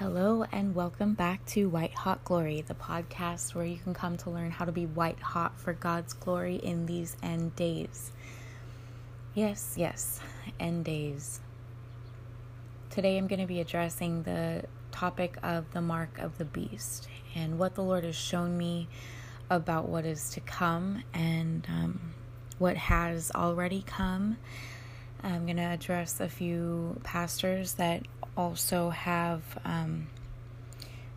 Hello, and welcome back to White Hot Glory, the podcast where you can come to learn how to be white hot for God's glory in these end days. Yes, yes, end days. Today I'm going to be addressing the topic of the mark of the beast and what the Lord has shown me about what is to come and um, what has already come. I'm going to address a few pastors that also have um,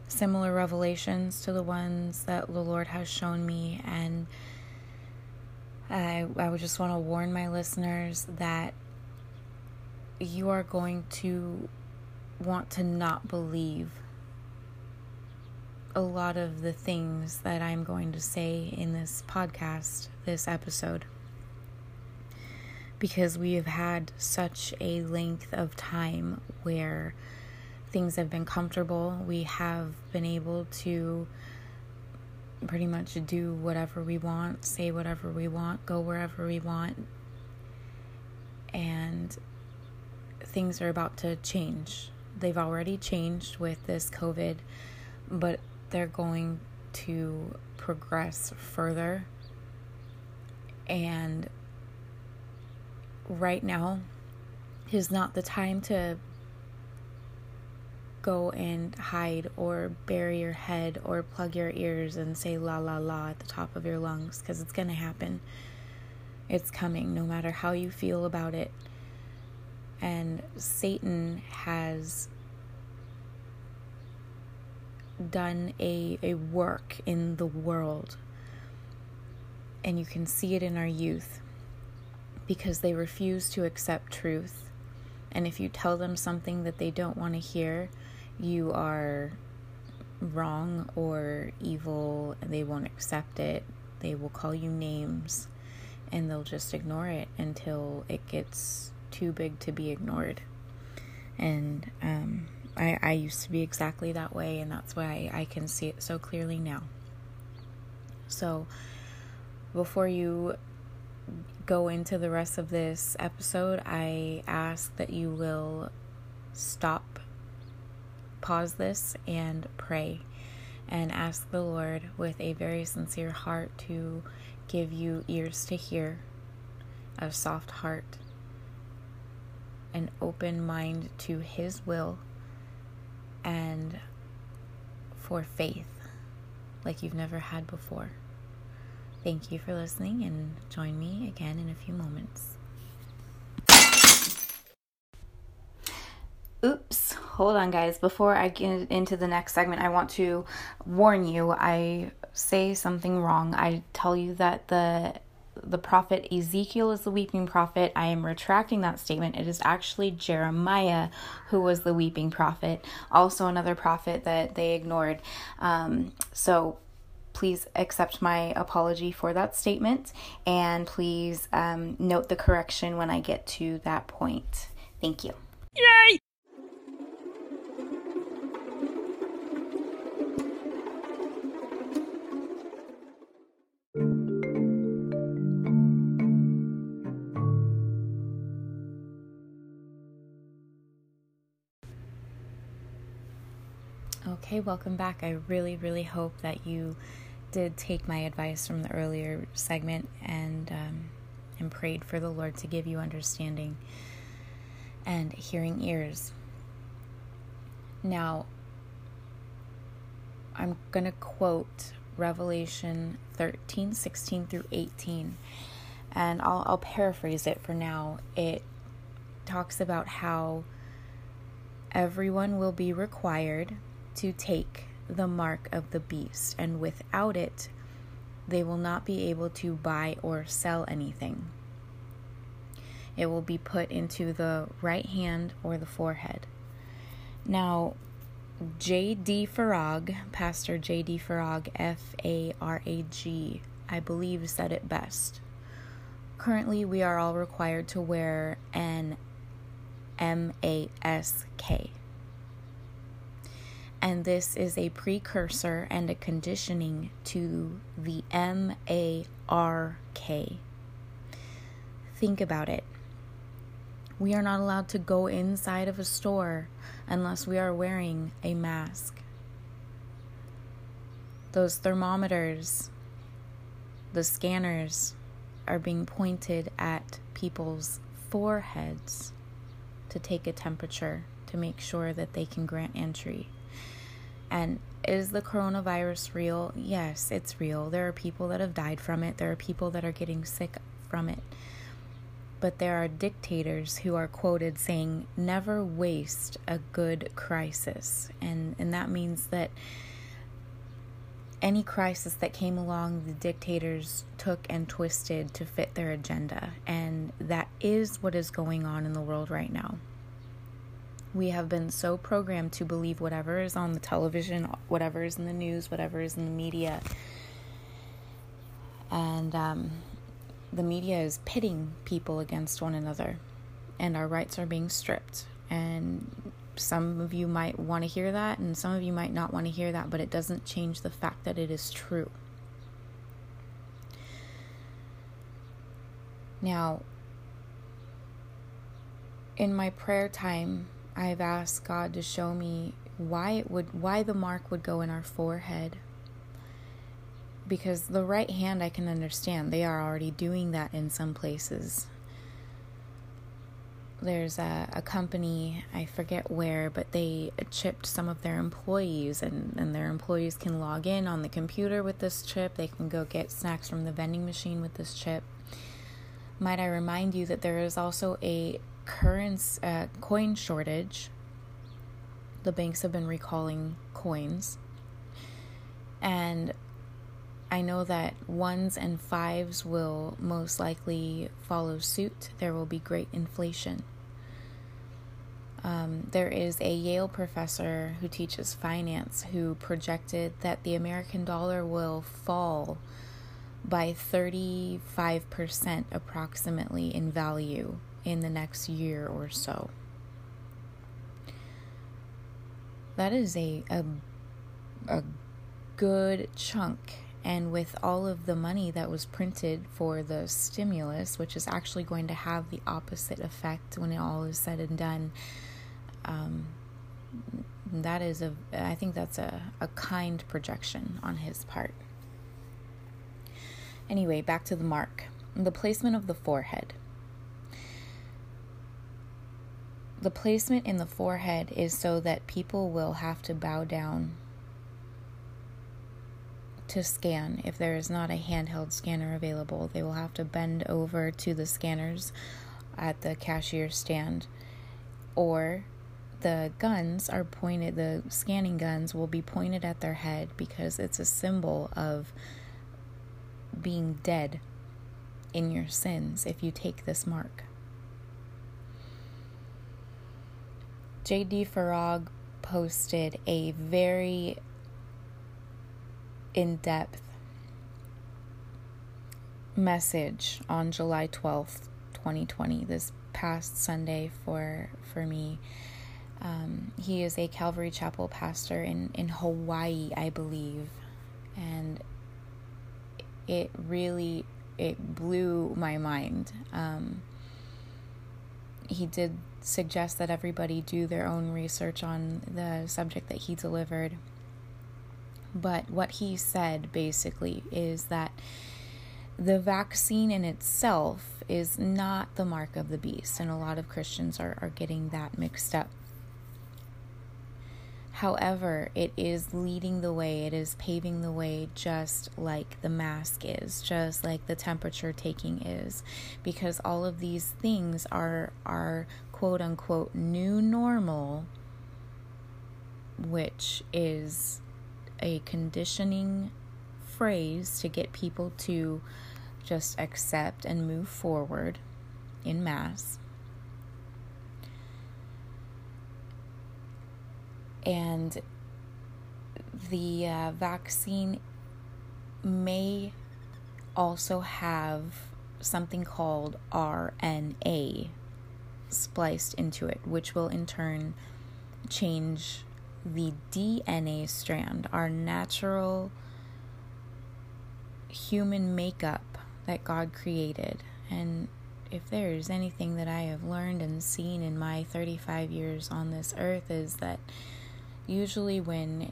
similar revelations to the ones that the Lord has shown me. And I, I would just want to warn my listeners that you are going to want to not believe a lot of the things that I'm going to say in this podcast, this episode because we have had such a length of time where things have been comfortable. We have been able to pretty much do whatever we want, say whatever we want, go wherever we want. And things are about to change. They've already changed with this COVID, but they're going to progress further. And right now is not the time to go and hide or bury your head or plug your ears and say la la la at the top of your lungs because it's going to happen. It's coming no matter how you feel about it. And Satan has done a, a work in the world. And you can see it in our youth because they refuse to accept truth. And if you tell them something that they don't want to hear, you are wrong or evil and they won't accept it. They will call you names and they'll just ignore it until it gets too big to be ignored. And um, I, I used to be exactly that way, and that's why I can see it so clearly now. So, before you go into the rest of this episode, I ask that you will stop, pause this, and pray and ask the Lord with a very sincere heart to give you ears to hear, a soft heart, an open mind to His will, and for faith like you've never had before. Thank you for listening and join me again in a few moments. Oops, hold on, guys. Before I get into the next segment, I want to warn you. I say something wrong. I tell you that the the prophet Ezekiel is the weeping prophet. I am retracting that statement. It is actually Jeremiah who was the weeping prophet, also another prophet that they ignored. Um, so please accept my apology for that statement and please um, note the correction when I get to that point. Thank you. Yay! Okay, welcome back. I really, really hope that you did take my advice from the earlier segment and um, and prayed for the Lord to give you understanding and hearing ears. Now, I'm going to quote Revelation 13, 16 through 18, and I'll, I'll paraphrase it for now. It talks about how everyone will be required to take the mark of the beast, and without it, they will not be able to buy or sell anything. It will be put into the right hand or the forehead. Now, J.D. Farag, Pastor J.D. Farag, F A R A G, I believe said it best. Currently, we are all required to wear an M A S K and this is a precursor and a conditioning to the M A R K. Think about it. We are not allowed to go inside of a store unless we are wearing a mask. Those thermometers, the scanners are being pointed at people's foreheads to take a temperature to make sure that they can grant entry. And is the coronavirus real? Yes, it's real. There are people that have died from it, there are people that are getting sick from it. But there are dictators who are quoted saying, never waste a good crisis. And, and that means that any crisis that came along, the dictators took and twisted to fit their agenda. And that is what is going on in the world right now. We have been so programmed to believe whatever is on the television, whatever is in the news, whatever is in the media. And um, the media is pitting people against one another, and our rights are being stripped. And some of you might want to hear that, and some of you might not want to hear that, but it doesn't change the fact that it is true. Now, in my prayer time, I've asked God to show me why it would why the mark would go in our forehead. Because the right hand I can understand. They are already doing that in some places. There's a, a company, I forget where, but they chipped some of their employees, and, and their employees can log in on the computer with this chip. They can go get snacks from the vending machine with this chip. Might I remind you that there is also a current uh, coin shortage. The banks have been recalling coins. And I know that ones and fives will most likely follow suit. There will be great inflation. Um, there is a Yale professor who teaches finance who projected that the American dollar will fall by 35% approximately in value in the next year or so. That is a, a, a good chunk. And with all of the money that was printed for the stimulus, which is actually going to have the opposite effect when it all is said and done, um, that is a, I think that's a, a kind projection on his part. Anyway, back to the mark. The placement of the forehead. The placement in the forehead is so that people will have to bow down to scan. If there is not a handheld scanner available, they will have to bend over to the scanners at the cashier stand. Or the guns are pointed, the scanning guns will be pointed at their head because it's a symbol of being dead in your sins if you take this mark. JD Farag posted a very in depth message on July 12th, 2020, this past Sunday for for me. Um, he is a Calvary Chapel pastor in, in Hawaii, I believe. And it really it blew my mind. Um, he did suggest that everybody do their own research on the subject that he delivered. But what he said basically is that the vaccine in itself is not the mark of the beast, and a lot of Christians are, are getting that mixed up. However, it is leading the way, it is paving the way just like the mask is, just like the temperature taking is, because all of these things are are quote unquote new normal, which is a conditioning phrase to get people to just accept and move forward in mass. And the uh, vaccine may also have something called RNA spliced into it, which will in turn change the DNA strand, our natural human makeup that God created. And if there is anything that I have learned and seen in my 35 years on this earth, is that usually when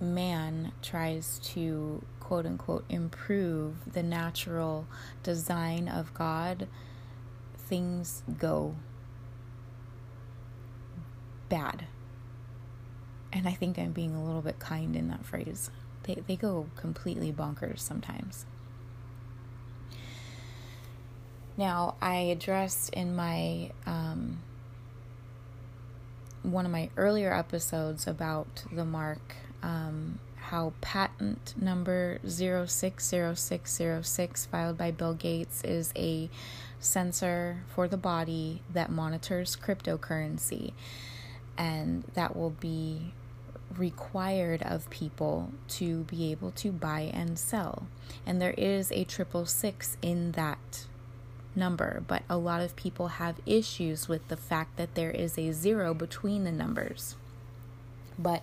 man tries to quote unquote improve the natural design of God, things go bad. And I think I'm being a little bit kind in that phrase. They, they go completely bonkers sometimes. Now, I addressed in my um, one of my earlier episodes about the mark um, how patent number 060606 filed by Bill Gates is a sensor for the body that monitors cryptocurrency and that will be required of people to be able to buy and sell. And there is a triple six in that number, but a lot of people have issues with the fact that there is a zero between the numbers. But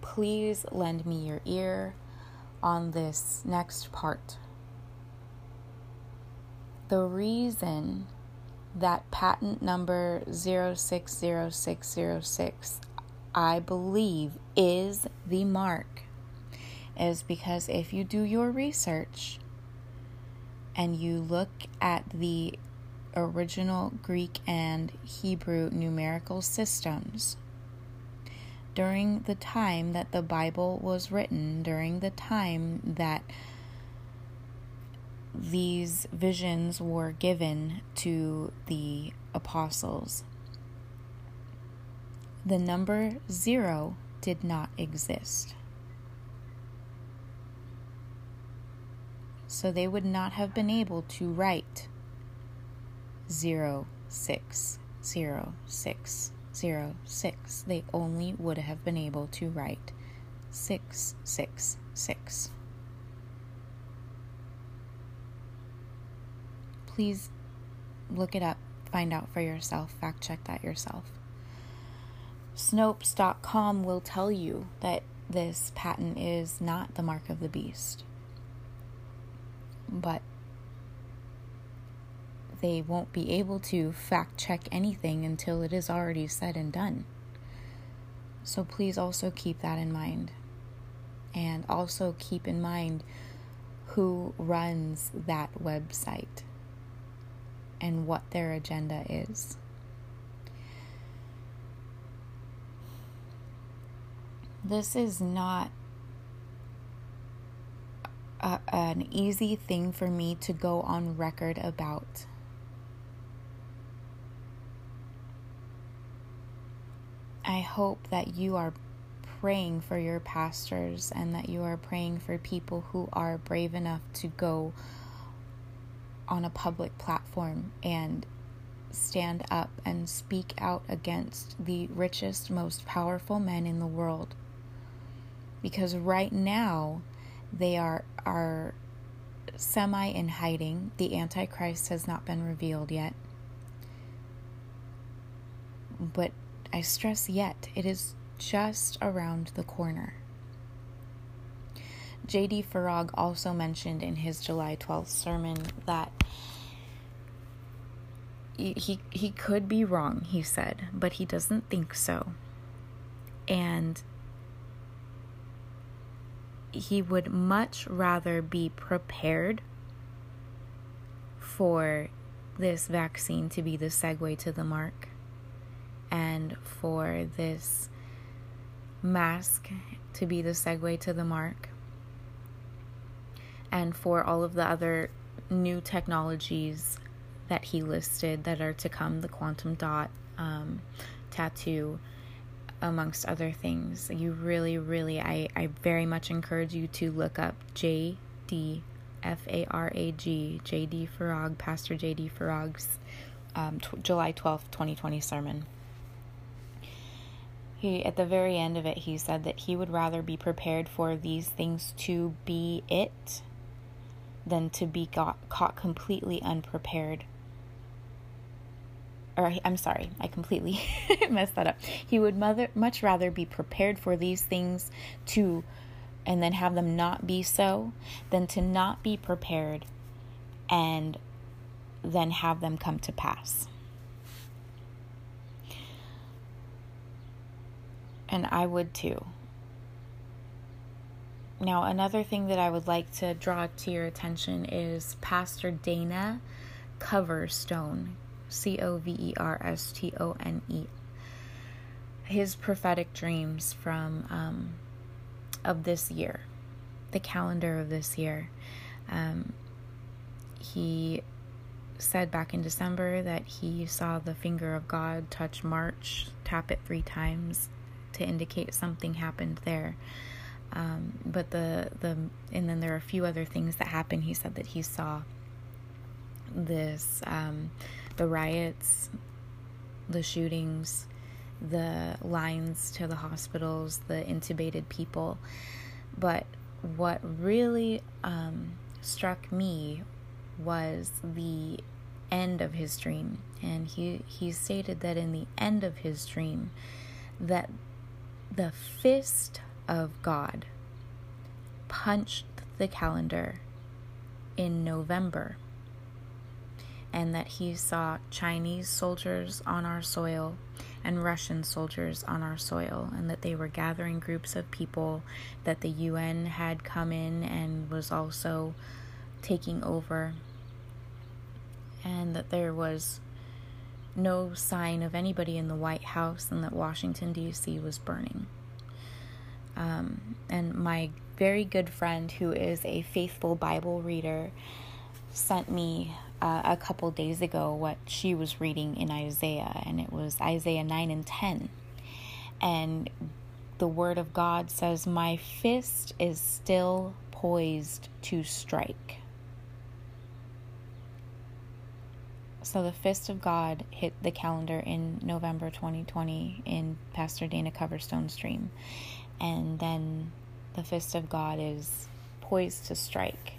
please lend me your ear on this next part. The reason that patent number 060606 I believe is the mark is because if you do your research and you look at the original Greek and Hebrew numerical systems, during the time that the Bible was written, during the time that these visions were given to the apostles, the number zero did not exist. so they would not have been able to write 060606. They only would have been able to write 666. Please look it up, find out for yourself, fact check that yourself. Snopes.com will tell you that this patent is not the mark of the beast but they won't be able to fact check anything until it is already said and done. So please also keep that in mind. And also keep in mind who runs that website and what their agenda is. This is not a, an easy thing for me to go on record about. I hope that you are praying for your pastors and that you are praying for people who are brave enough to go on a public platform and stand up and speak out against the richest, most powerful men in the world. Because right now, they are are semi in hiding. The Antichrist has not been revealed yet. But I stress yet, it is just around the corner. J.D. Farag also mentioned in his July 12th sermon that he he could be wrong, he said, but he doesn't think so. And he would much rather be prepared for this vaccine to be the segue to the mark and for this mask to be the segue to the mark and for all of the other new technologies that he listed that are to come the quantum dot um, tattoo amongst other things. You really, really, I, I very much encourage you to look up J.D. F A R A G, J.D. Farag, Pastor J.D. Farag's um, t- July 12th, 2020 sermon. He, at the very end of it, he said that he would rather be prepared for these things to be it than to be got, caught completely unprepared or I'm sorry, I completely messed that up. He would mother, much rather be prepared for these things to and then have them not be so than to not be prepared and then have them come to pass. And I would too. Now, another thing that I would like to draw to your attention is Pastor Dana Coverstone, C O V E R S T O N E. His prophetic dreams from um, of this year, the calendar of this year. Um, he said back in December that he saw the finger of God touch March, tap it three times to indicate something happened there. Um, but the the and then there are a few other things that happened. He said that he saw this um, the riots, the shootings, the lines to the hospitals, the intubated people. But what really um, struck me was the end of his dream. And he, he stated that in the end of his dream, that the fist of God punched the calendar in November and that he saw Chinese soldiers on our soil and Russian soldiers on our soil, and that they were gathering groups of people, that the UN had come in and was also taking over, and that there was no sign of anybody in the White House, and that Washington, D.C. was burning. Um, and my very good friend, who is a faithful Bible reader, sent me uh, a couple days ago what she was reading in Isaiah, and it was Isaiah 9 and 10. And the word of God says, My fist is still poised to strike. So the fist of God hit the calendar in November 2020 in Pastor Dana Coverstone's dream. And then the fist of God is poised to strike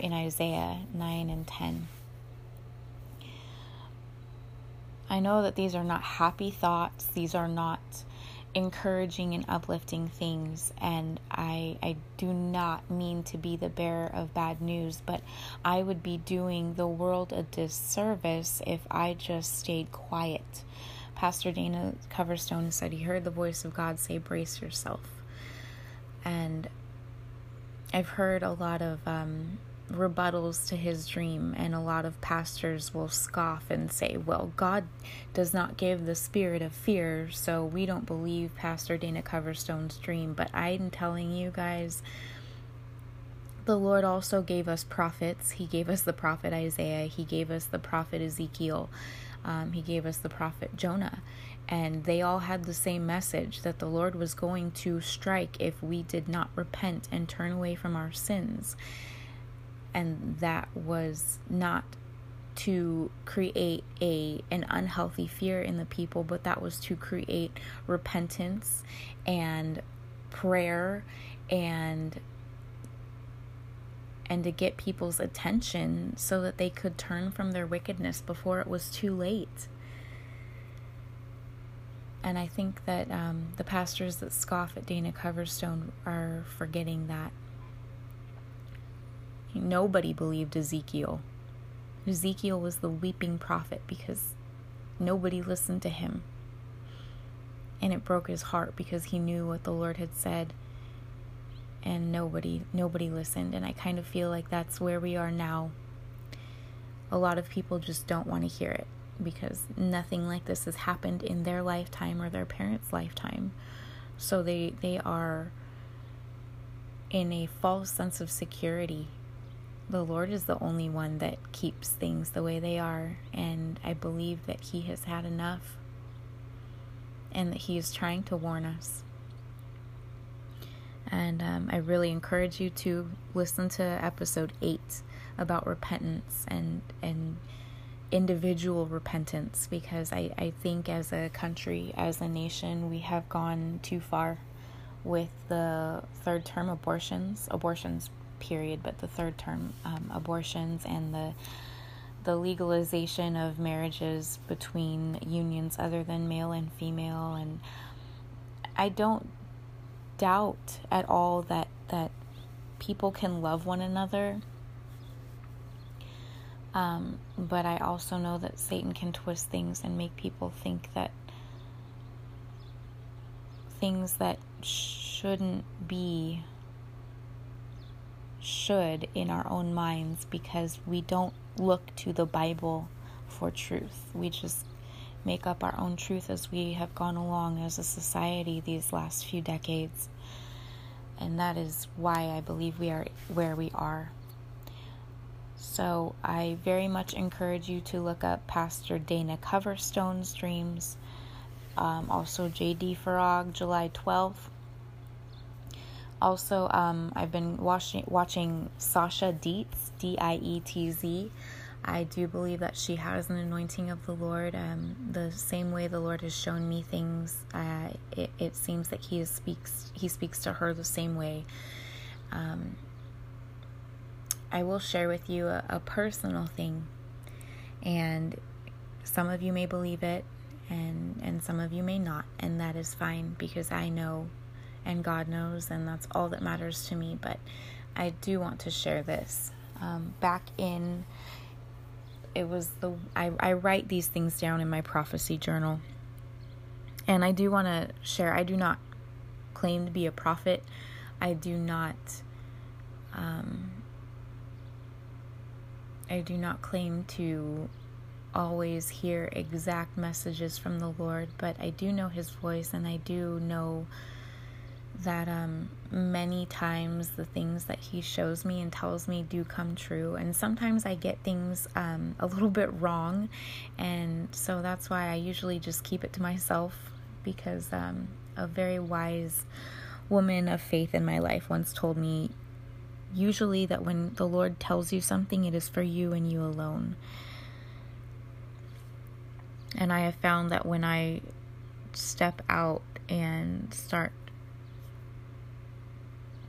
in Isaiah 9 and 10. I know that these are not happy thoughts, these are not encouraging and uplifting things and I I do not mean to be the bearer of bad news but I would be doing the world a disservice if I just stayed quiet. Pastor Dana Coverstone said he heard the voice of God say brace yourself. And I've heard a lot of um, rebuttals to his dream, and a lot of pastors will scoff and say, Well, God does not give the spirit of fear, so we don't believe Pastor Dana Coverstone's dream. But I'm telling you guys, the Lord also gave us prophets. He gave us the prophet Isaiah, He gave us the prophet Ezekiel, um, He gave us the prophet Jonah. And they all had the same message that the Lord was going to strike if we did not repent and turn away from our sins and that was not to create a an unhealthy fear in the people but that was to create repentance and prayer and and to get people's attention so that they could turn from their wickedness before it was too late. And I think that um, the pastors that scoff at Dana Coverstone are forgetting that. Nobody believed Ezekiel. Ezekiel was the weeping prophet because nobody listened to him. And it broke his heart because he knew what the Lord had said and nobody nobody listened and I kind of feel like that's where we are now. A lot of people just don't want to hear it because nothing like this has happened in their lifetime or their parents' lifetime. So they they are in a false sense of security the Lord is the only one that keeps things the way they are, and I believe that He has had enough and that He is trying to warn us. And um, I really encourage you to listen to episode 8 about repentance and, and individual repentance because I, I think as a country, as a nation, we have gone too far with the third term abortions, abortions period, but the third term um, abortions and the the legalization of marriages between unions other than male and female. And I don't doubt at all that that people can love one another Um, but I also know that Satan can twist things and make people think that things that shouldn't be should in our own minds because we don't look to the Bible for truth. We just make up our own truth as we have gone along as a society these last few decades. And that is why I believe we are where we are. So I very much encourage you to look up Pastor Dana Coverstone's dreams. Um, also, JD Farag, July 12th. Also, um, I've been watching, watching Sasha Dietz, D I E T Z. I do believe that she has an anointing of the Lord. Um, the same way the Lord has shown me things, uh, it, it seems that He speaks. He speaks to her the same way. Um, I will share with you a, a personal thing, and some of you may believe it, and and some of you may not, and that is fine because I know, and God knows, and that's all that matters to me. But I do want to share this. Um, back in, it was the I, I write these things down in my prophecy journal, and I do want to share. I do not claim to be a prophet. I do not. Um, I do not claim to always hear exact messages from the Lord, but I do know His voice, and I do know that um, many times the things that He shows me and tells me do come true. And sometimes I get things um, a little bit wrong, and so that's why I usually just keep it to myself because um, a very wise woman of faith in my life once told me usually that when the Lord tells you something, it is for you and you alone. And I have found that when I step out and start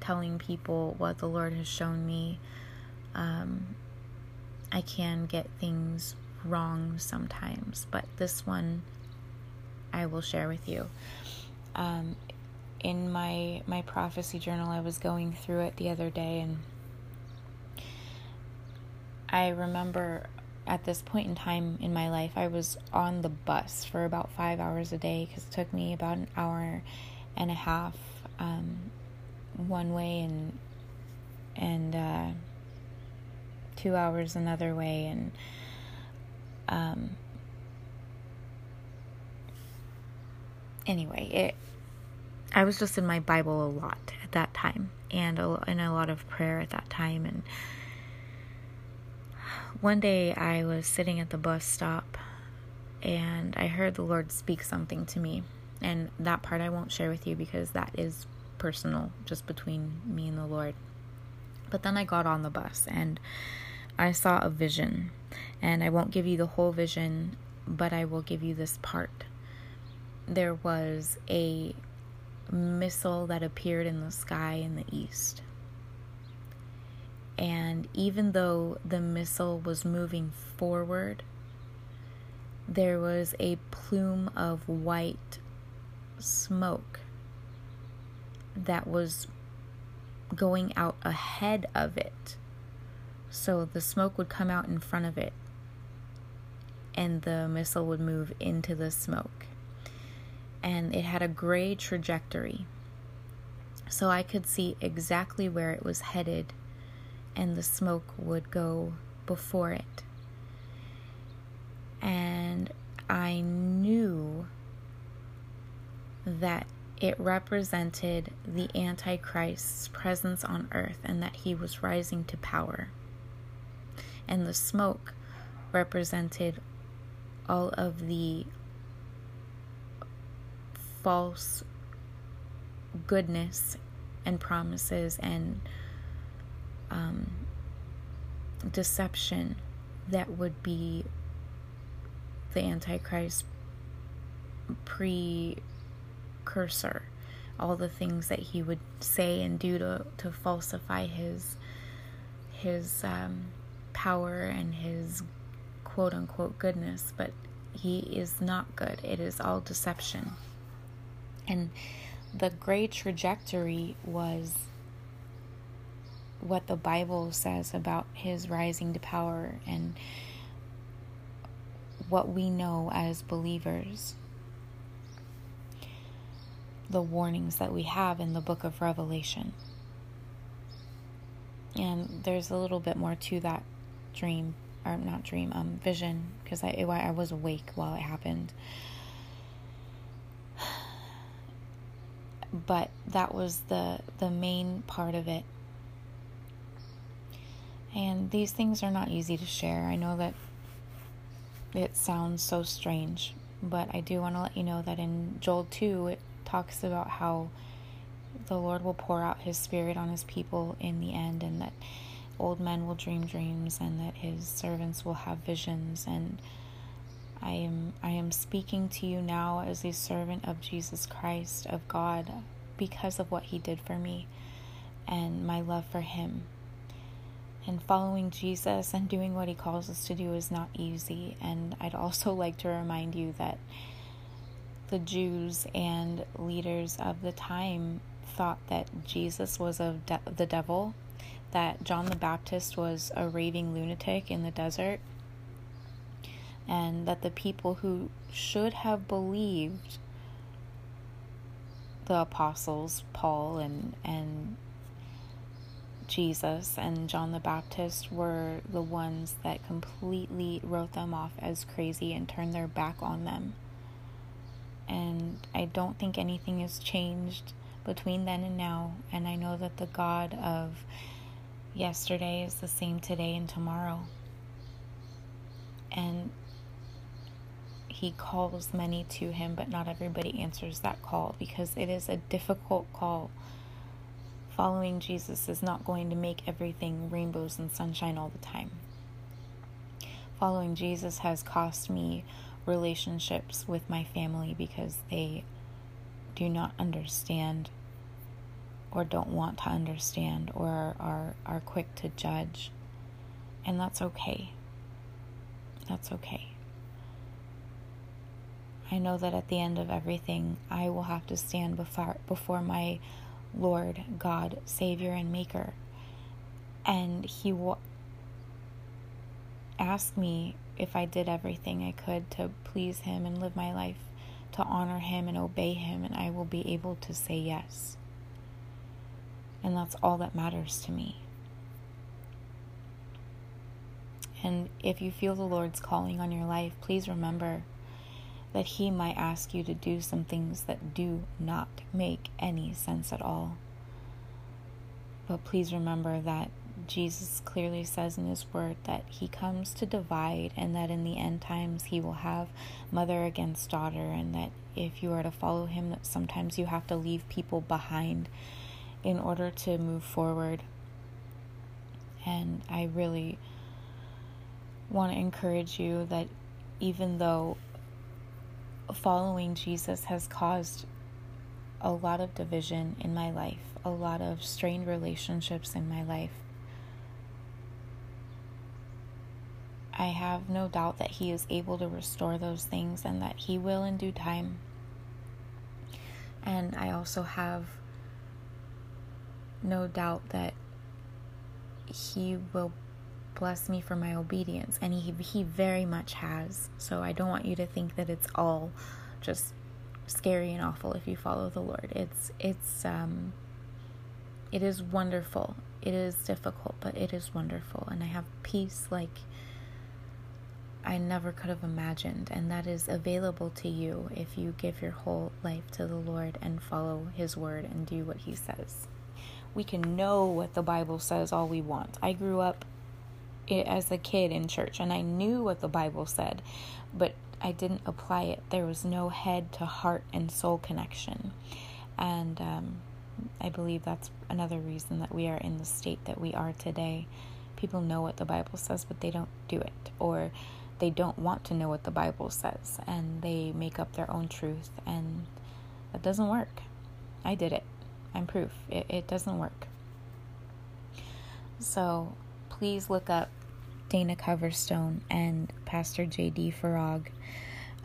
telling people what the Lord has shown me, um, I can get things wrong sometimes. But this one I will share with you. Um, in my my prophecy journal I was going through it the other day and I remember at this point in time in my life I was on the bus for about 5 hours a day cuz it took me about an hour and a half um, one way and and uh, 2 hours another way and um, anyway it I was just in my Bible a lot at that time and a, and a lot of prayer at that time. And one day I was sitting at the bus stop and I heard the Lord speak something to me. And that part I won't share with you because that is personal, just between me and the Lord. But then I got on the bus and I saw a vision. And I won't give you the whole vision, but I will give you this part. There was a missile that appeared in the sky in the east. And even though the missile was moving forward, there was a plume of white smoke that was going out ahead of it. So the smoke would come out in front of it, and the missile would move into the smoke and it had a gray trajectory. So I could see exactly where it was headed, and the smoke would go before it. And I knew that it represented the Antichrist's presence on earth and that he was rising to power. And the smoke represented all of the false goodness and promises and um, deception that would be the Antichrist precursor. All the things that he would say and do to, to falsify his his um, power and his quote unquote goodness, but he is not good. It is all deception. And the great trajectory was what the Bible says about his rising to power and what we know as believers. The warnings that we have in the book of Revelation. And there's a little bit more to that dream, or not dream, um, vision, because I, I was awake while it happened. But that was the the main part of it and these things are not easy to share. I know that it sounds so strange, but I do want to let you know that in Joel 2, it talks about how the Lord will pour out his spirit on his people in the end, and that old men will dream dreams, and that his servants will have visions. And I am, I am speaking to you now as a servant of Jesus Christ, of God, because of what he did for me and my love for him and following Jesus and doing what he calls us to do is not easy. And I'd also like to remind you that the Jews and leaders of the time thought that Jesus was of de- the devil, that John the Baptist was a raving lunatic in the desert, and that the people who should have believed the apostles, Paul and, and Jesus and John the Baptist were the ones that completely wrote them off as crazy and turned their back on them. And I don't think anything has changed between then and now. And I know that the God of yesterday is the same today and tomorrow. And he calls many to him, but not everybody answers that call because it is a difficult call following Jesus is not going to make everything rainbows and sunshine all the time. Following Jesus has cost me relationships with my family because they do not understand or don't want to understand or are, are, quick to judge. And that's okay. That's okay. I know that at the end of everything, I will have to stand before, before my Lord, God, Savior, and Maker. And He will ask me if I did everything I could to please Him and live my life to honor Him and obey Him, and I will be able to say yes. And that's all that matters to me. And if you feel the Lord's calling on your life, please remember that He might ask you to do some things that do not make any sense at all. But please remember that Jesus clearly says in His Word that He comes to divide, and that in the end times He will have mother against daughter, and that if you are to follow Him, that sometimes you have to leave people behind in order to move forward. And I really want to encourage you that even though following Jesus has caused a lot of division in my life, a lot of strained relationships in my life. I have no doubt that He is able to restore those things and that He will in due time. And I also have no doubt that He will bless me for my obedience, and he he very much has. So I don't want you to think that it's all just scary and awful if you follow the Lord. It's it's um it is wonderful. It is difficult, but it is wonderful, and I have peace like I never could have imagined, and that is available to you if you give your whole life to the Lord and follow His word and do what He says. We can know what the Bible says all we want. I grew up as a kid in church and I knew what the Bible said, but I didn't apply it. There was no head to heart and soul connection. And um, I believe that's another reason that we are in the state that we are today. People know what the Bible says, but they don't do it. Or they don't want to know what the Bible says and they make up their own truth. And that doesn't work. I did it. I'm proof. It, it doesn't work. So please look up Dana Coverstone and Pastor J.D. Farag.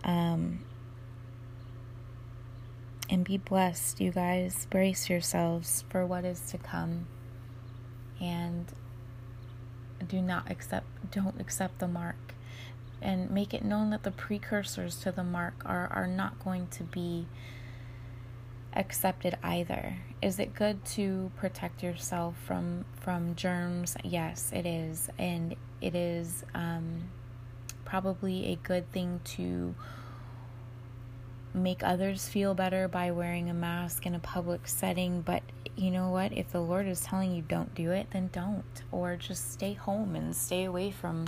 Um, and be blessed, you guys. Brace yourselves for what is to come. and do not accept don't accept the mark and make it known that the precursors to the mark are are not going to be accepted either. Is it good to protect yourself from from germs? Yes it is. And it is um, probably a good thing to make others feel better by wearing a mask in a public setting. But you know what? If the lord is telling you don't do it then don't. Or just stay home and stay away from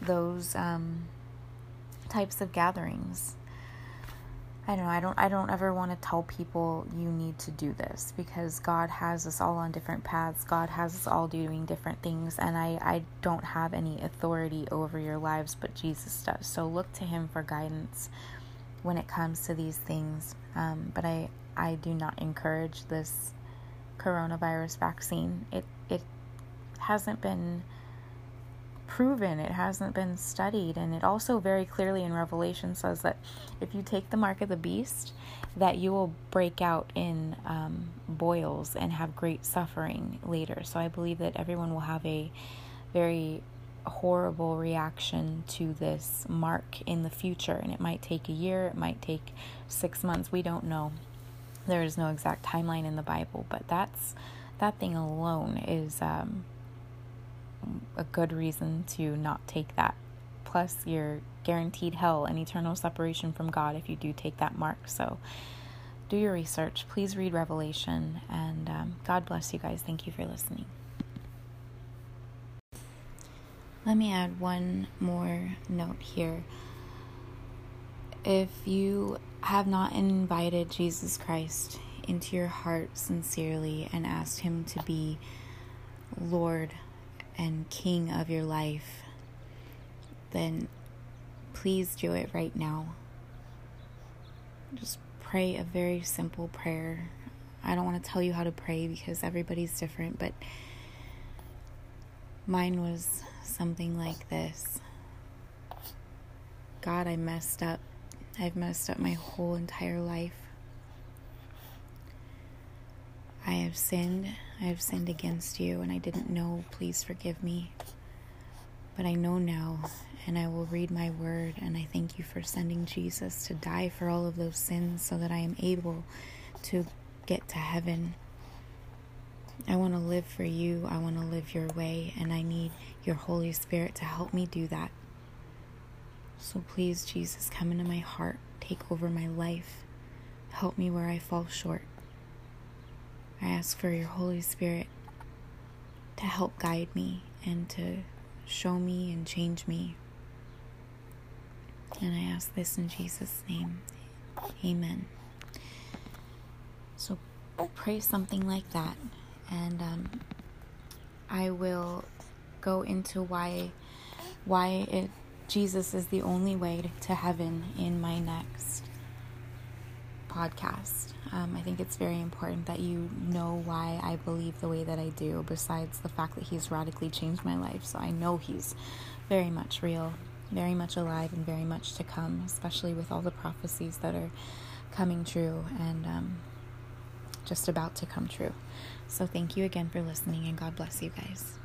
those um, types of gatherings I don't know. I don't. I don't ever want to tell people you need to do this because God has us all on different paths. God has us all doing different things, and I I don't have any authority over your lives, but Jesus does. So look to Him for guidance when it comes to these things. Um, but I I do not encourage this coronavirus vaccine. It it hasn't been proven, it hasn't been studied, and it also very clearly in Revelation says that if you take the mark of the beast, that you will break out in um, boils and have great suffering later. So I believe that everyone will have a very horrible reaction to this mark in the future, and it might take a year, it might take six months, we don't know. There is no exact timeline in the Bible, but that's that thing alone is um, a good reason to not take that. Plus, you're guaranteed hell and eternal separation from God if you do take that mark. So, do your research. Please read Revelation. And um, God bless you guys. Thank you for listening. Let me add one more note here. If you have not invited Jesus Christ into your heart sincerely and asked Him to be Lord and king of your life, then please do it right now. Just pray a very simple prayer. I don't want to tell you how to pray because everybody's different, but mine was something like this God, I messed up. I've messed up my whole entire life. I have sinned. I have sinned against you, and I didn't know. Please forgive me. But I know now, and I will read my word, and I thank you for sending Jesus to die for all of those sins so that I am able to get to heaven. I want to live for you. I want to live your way, and I need your Holy Spirit to help me do that. So please, Jesus, come into my heart, take over my life, help me where I fall short. I ask for your Holy Spirit to help guide me and to show me and change me. And I ask this in Jesus' name. Amen. So pray something like that, and um, I will go into why why it, Jesus is the only way to heaven in my next podcast. Um, I think it's very important that you know why I believe the way that I do, besides the fact that He's radically changed my life. So I know He's very much real, very much alive, and very much to come, especially with all the prophecies that are coming true and um, just about to come true. So thank you again for listening, and God bless you guys.